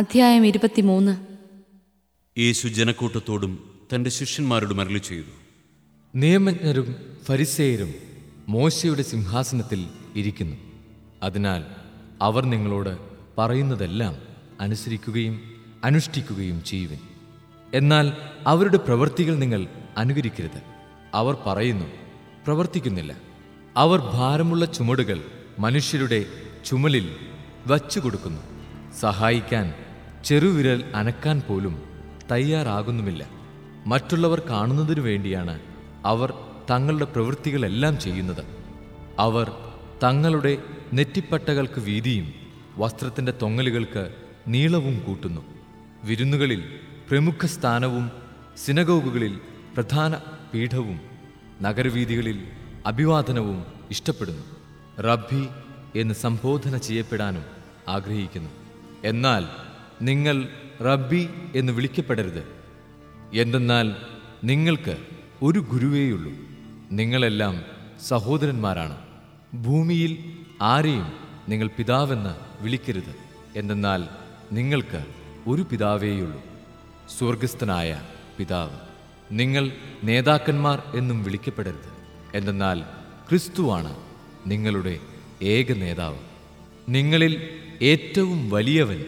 അധ്യായം ഇരുപത്തിമൂന്ന്. യേശു ജനക്കൂട്ടത്തോടും തന്റെ ശിഷ്യന്മാരോടും അരളി ചെയ്തു. നിയമജ്ഞരും ഫരിസേയരും മോശയുടെ സിംഹാസനത്തിൽ ഇരിക്കുന്നു. അതിനാൽ അവർ നിങ്ങളോട് പറയുന്നതെല്ലാം അനുസരിക്കുകയും അനുഷ്ഠിക്കുകയും ചെയ്യുവിൻ. എന്നാൽ അവരുടെ പ്രവൃത്തികൾ നിങ്ങൾ അനുകരിക്കരുത്. അവർ പറയുന്നു പ്രവർത്തിക്കുന്നില്ല. അവർ ഭാരമുള്ള ചുമടുകൾ മനുഷ്യരുടെ ചുമലിൽ വച്ചു കൊടുക്കുന്നു സഹായിക്കാൻ ചെറുവിരൽ അനക്കാൻ പോലും തയ്യാറാകുന്നുമില്ല. മറ്റുള്ളവർ കാണുന്നതിനു വേണ്ടിയാണ് അവർ തങ്ങളുടെ പ്രവൃത്തികളെല്ലാം ചെയ്യുന്നത്. അവർ തങ്ങളുടെ നെറ്റിപ്പട്ടകൾക്ക് വീതിയും വസ്ത്രത്തിന്റെ തൊങ്ങലുകൾക്ക് നീളവും കൂട്ടുന്നു. വിരുന്നുകളിൽ പ്രമുഖ സ്ഥാനവും സിനഗോഗുകളിൽ പ്രധാന പീഠവും നഗരവീതികളിൽ അഭിവാദനവും ഇഷ്ടപ്പെടുന്നു. റബ്ബി എന്ന് സംബോധന ചെയ്യപ്പെടാനും ആഗ്രഹിക്കുന്നു. എന്നാൽ നിങ്ങൾ റബ്ബി എന്ന് വിളിക്കപ്പെടരുത്. എന്തെന്നാൽ നിങ്ങൾക്ക് ഒരു ഗുരുവേയുള്ളൂ. നിങ്ങളെല്ലാം സഹോദരന്മാരാണ്. ഭൂമിയിൽ ആരെയും നിങ്ങൾ പിതാവെന്ന് വിളിക്കരുത്. എന്തെന്നാൽ നിങ്ങൾക്ക് ഒരു പിതാവേയുള്ളൂ. സ്വർഗസ്ഥനായ പിതാവ്. നിങ്ങൾ നേതാക്കന്മാർ എന്നും വിളിക്കപ്പെടരുത്. എന്തെന്നാൽ ക്രിസ്തുവാണ് നിങ്ങളുടെ ഏക നേതാവ്. നിങ്ങളിൽ ഏറ്റവും വലിയവൻ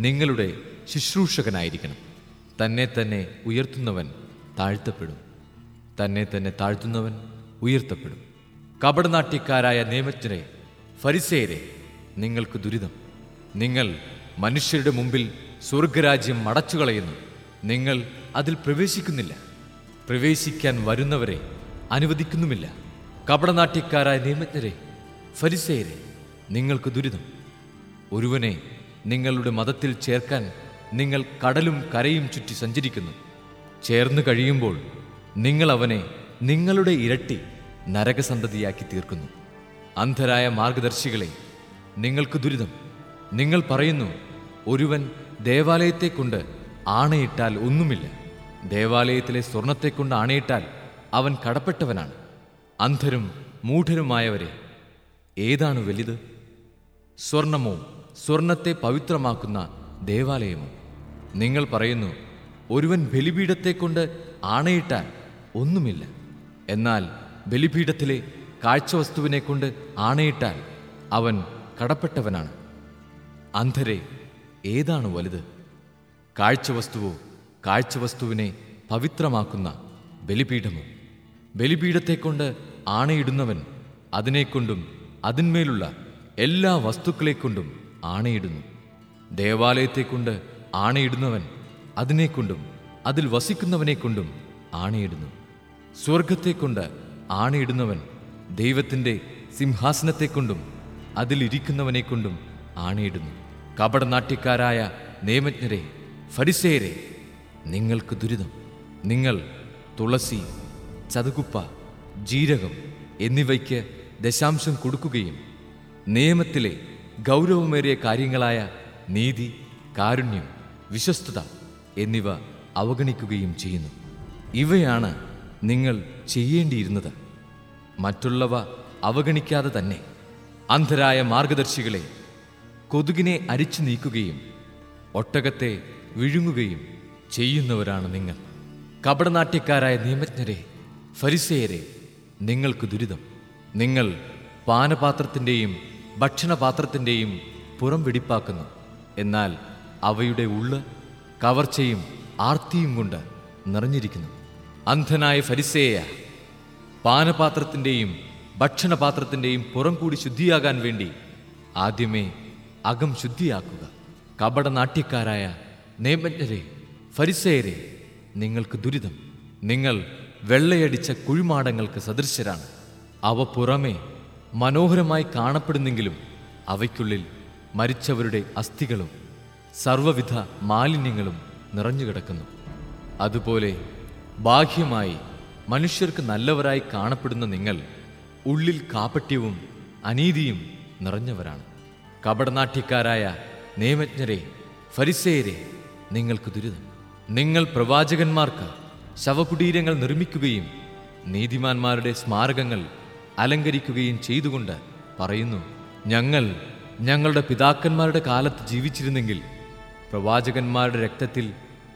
നിങ്ങളുടെ ശുശ്രൂഷകനായിരിക്കണം. തന്നെ തന്നെ ഉയർത്തുന്നവൻ താഴ്ത്തപ്പെടും. തന്നെ തന്നെ താഴ്ത്തുന്നവൻ ഉയർത്തപ്പെടും. കപടനാട്യക്കാരായ നിയമജ്ഞരെ ഫരിസേരെ നിങ്ങൾക്ക് ദുരിതം. നിങ്ങൾ മനുഷ്യരുടെ മുമ്പിൽ സ്വർഗരാജ്യം മടച്ചുകളയുന്നു നിങ്ങൾ അതിൽ പ്രവേശിക്കുന്നില്ല. പ്രവേശിക്കാൻ വരുന്നവരെ അനുവദിക്കുന്നുമില്ല. കപടനാട്യക്കാരായ നിയമജ്ഞരെ ഫരിസേരെ നിങ്ങൾക്ക് ദുരിതം. ഒരുവനെ നിങ്ങളുടെ മതത്തിൽ ചേർക്കാൻ നിങ്ങൾ കടലും കരയും ചുറ്റി സഞ്ചരിക്കുന്നു. ചേർന്ന് കഴിയുമ്പോൾ നിങ്ങൾ അവനെ നിങ്ങളുടെ ഇരട്ടി നരകസന്തതിയാക്കി തീർക്കുന്നു. അന്ധരായ മാർഗദർശികളെ നിങ്ങൾക്ക് ദുരിതം. നിങ്ങൾ പറയുന്നു ഒരുവൻ ദേവാലയത്തെക്കൊണ്ട് ആണയിട്ടാൽ ഒന്നുമില്ല. ദേവാലയത്തിലെ സ്വർണത്തെക്കൊണ്ട് ആണയിട്ടാൽ അവൻ കടപ്പെട്ടവനാണ്. അന്ധരും മൂഢരുമായവരെ ഏതാണ് വലുത്? സ്വർണമോ സ്വർണത്തെ പവിത്രമാക്കുന്ന ദേവാലയമോ നിങ്ങൾ പറയുന്നു ഒരുവൻ ബലിപീഠത്തെക്കൊണ്ട് ആണയിട്ടാൽ ഒന്നുമില്ല. എന്നാൽ ബലിപീഠത്തിലെ കാഴ്ചവസ്തുവിനെ കൊണ്ട് ആണയിട്ടാൽ അവൻ കടപ്പെട്ടവനാണ്. അന്ധരെ ഏതാണ് വലുത്? കാഴ്ചവസ്തുവോ കാഴ്ചവസ്തുവിനെ പവിത്രമാക്കുന്ന ബലിപീഠമോ? ബലിപീഠത്തെക്കൊണ്ട് ആണയിടുന്നവൻ അതിനെക്കൊണ്ടും അതിന്മേലുള്ള എല്ലാ വസ്തുക്കളെക്കൊണ്ടും ആണയിടുന്നു. ദേവാലയത്തെക്കൊണ്ട് ആണയിടുന്നവൻ അതിനെക്കൊണ്ടും അതിൽ വസിക്കുന്നവനെക്കൊണ്ടും ആണയിടുന്നു. സ്വർഗത്തെക്കൊണ്ട് ആണയിടുന്നവൻ ദൈവത്തിന്റെ സിംഹാസനത്തെക്കൊണ്ടും അതിലിരിക്കുന്നവനെക്കൊണ്ടും ആണയിടുന്നു. കപടനാട്യക്കാരായ നിയമജ്ഞരെ ഫരിസേരെ നിങ്ങൾക്ക് ദുരിതം. നിങ്ങൾ തുളസി ചതുകുപ്പ ജീരകം എന്നിവയ്ക്ക് ദശാംശം കൊടുക്കുകയും നിയമത്തിലെ ഗൗരവമേറിയ കാര്യങ്ങളായ നീതി കാരുണ്യം വിശ്വസ്തത എന്നിവ അവഗണിക്കുകയും ചെയ്യുന്നു. ഇവയാണ് നിങ്ങൾ ചെയ്യേണ്ടിയിരുന്നത്. മറ്റുള്ളവ അവഗണിക്കാതെ തന്നെ അന്ധരായ മാർഗദർശികളെ കൊതുകിനെ അരിച്ചു നീക്കുകയും ഒട്ടകത്തെ വിഴുങ്ങുകയും ചെയ്യുന്നവരാണ് നിങ്ങൾ. കപടനാട്യക്കാരായ നിയമജ്ഞരെ ഫരിസയരെ നിങ്ങൾക്ക് ദുരിതം. നിങ്ങൾ പാനപാത്രത്തിന്റെയും ഭക്ഷണപാത്രത്തിന്റെയും പുറം വെടിപ്പാക്കുന്നു. എന്നാൽ അവയുടെ ഉള്ള് കവർച്ചയും ആർത്തിയും കൊണ്ട് നിറഞ്ഞിരിക്കുന്നു. അന്ധനായ ഫരിസേയ പാനപാത്രത്തിന്റെയും ഭക്ഷണപാത്രത്തിന്റെയും പുറം കൂടി ശുദ്ധിയാകാൻ വേണ്ടി ആദ്യമേ അകം ശുദ്ധിയാക്കുക. കപടനാട്യക്കാരായ നേമജ്ഞരെ ഫരിസേയരെ നിങ്ങൾക്ക് ദുരിതം. നിങ്ങൾ വെള്ളയടിച്ച കുഴിമാടങ്ങൾക്ക് സദൃശരാണ്. അവ പുറമേ മനോഹരമായി കാണപ്പെടുന്നെങ്കിലും അവയ്ക്കുള്ളിൽ മരിച്ചവരുടെ അസ്ഥികളും സർവവിധ മാലിന്യങ്ങളും നിറഞ്ഞുകിടക്കുന്നു. അതുപോലെ ബാഹ്യമായി മനുഷ്യർക്ക് നല്ലവരായി കാണപ്പെടുന്ന നിങ്ങൾ ഉള്ളിൽ കാപട്യവും അനീതിയും നിറഞ്ഞവരാണ്. കപടനാട്യക്കാരായ നിയമജ്ഞരെ ഫരിസേയരെ നിങ്ങൾക്ക് ദുരിതം. നിങ്ങൾ പ്രവാചകന്മാർക്ക് ശവകുടീരങ്ങൾ നിർമ്മിക്കുകയും നീതിമാന്മാരുടെ സ്മാരകങ്ങൾ അലങ്കരിക്കുകയും ചെയ്തുകൊണ്ട് പറയുന്നു ഞങ്ങൾ ഞങ്ങളുടെ പിതാക്കന്മാരുടെ കാലത്ത് ജീവിച്ചിരുന്നെങ്കിൽ പ്രവാചകന്മാരുടെ രക്തത്തിൽ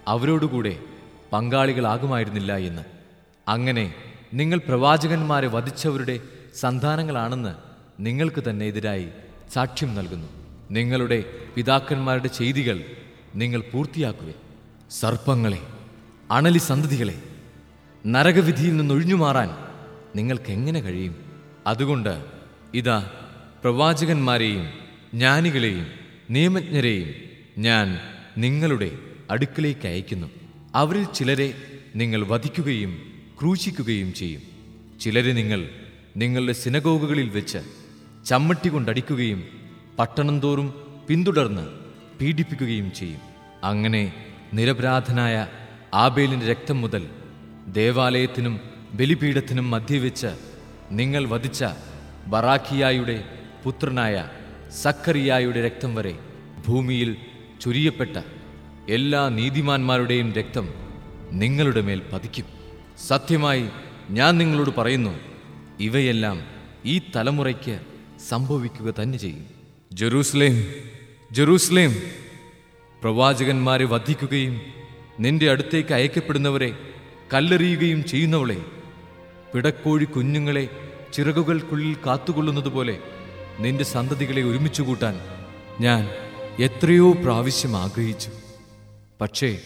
അവരോടുകൂടെ പങ്കാളികളാകുമായിരുന്നില്ല എന്ന്. അങ്ങനെ നിങ്ങൾ പ്രവാചകന്മാരെ വധിച്ചവരുടെ സന്താനങ്ങളാണെന്ന് നിങ്ങൾക്ക് തന്നെ എതിരായി സാക്ഷ്യം നൽകുന്നു. നിങ്ങളുടെ പിതാക്കന്മാരുടെ ചെയ്തികൾ നിങ്ങൾ പൂർത്തിയാക്കുവേ സർപ്പങ്ങളെ അണലി സന്തതികളെ നരകവിധിയിൽ നിന്നൊഴിഞ്ഞു മാറാൻ നിങ്ങൾക്ക് എങ്ങനെ കഴിയും? അതുകൊണ്ട് ഇതാ പ്രവാചകന്മാരെയും ജ്ഞാനികളെയും നിയമജ്ഞരെയും ഞാൻ നിങ്ങളുടെ അടുക്കലേക്ക് അയക്കുന്നു അവരിൽ ചിലരെ നിങ്ങൾ വധിക്കുകയും ക്രൂശിക്കുകയും ചെയ്യും. ചിലരെ നിങ്ങൾ നിങ്ങളുടെ സിനഗോഗുകളിൽ വെച്ച് ചമ്മട്ടി കൊണ്ടടിക്കുകയും പട്ടണം തോറും പിന്തുടർന്ന് പീഡിപ്പിക്കുകയും ചെയ്യും. അങ്ങനെ നിരപരാധനായ ആബേലിന്റെ രക്തം മുതൽ ദേവാലയത്തിനും ബലിപീഠത്തിനും മധ്യവെച്ച് നിങ്ങൾ വധിച്ച ബറാഖിയായുടെ പുത്രനായ സക്കറിയായുടെ രക്തം വരെ ഭൂമിയിൽ ചുരിയപ്പെട്ട എല്ലാ നീതിമാന്മാരുടെയും രക്തം നിങ്ങളുടെ മേൽ പതിക്കും. സത്യമായി ഞാൻ നിങ്ങളോട് പറയുന്നു ഇവയെല്ലാം ഈ തലമുറയ്ക്ക് സംഭവിക്കുക തന്നെ ചെയ്യും. ജെറൂസലേം ജെറൂസലേം. പ്രവാചകന്മാരെ വധിക്കുകയും നിന്റെ അടുത്തേക്ക് അയക്കപ്പെടുന്നവരെ കല്ലെറിയുകയും ചെയ്യുന്നവളെ പിടക്കോഴി കുഞ്ഞുങ്ങളെ ചിറകുകൾക്കുള്ളിൽ കാത്തുകൊള്ളുന്നതുപോലെ നിന്റെ സന്തതികളെ ഒരുമിച്ച് കൂട്ടാൻ ഞാൻ എത്രയോ പ്രാവശ്യം ആഗ്രഹിച്ചു. പക്ഷേ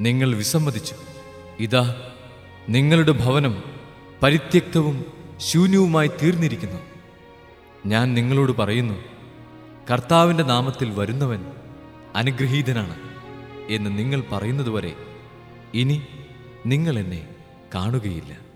നിങ്ങൾ വിസമ്മതിച്ചു. ഇതാ നിങ്ങളുടെ ഭവനം പരിത്യക്തവും ശൂന്യവുമായി തീർന്നിരിക്കുന്നു. ഞാൻ നിങ്ങളോട് പറയുന്നു കർത്താവിന്റെ നാമത്തിൽ വരുന്നവൻ അനുഗ്രഹീതനാണ് എന്ന് നിങ്ങൾ പറയുന്നതുവരെ ഇനി നിങ്ങൾ എന്നെ കാണുകയില്ല.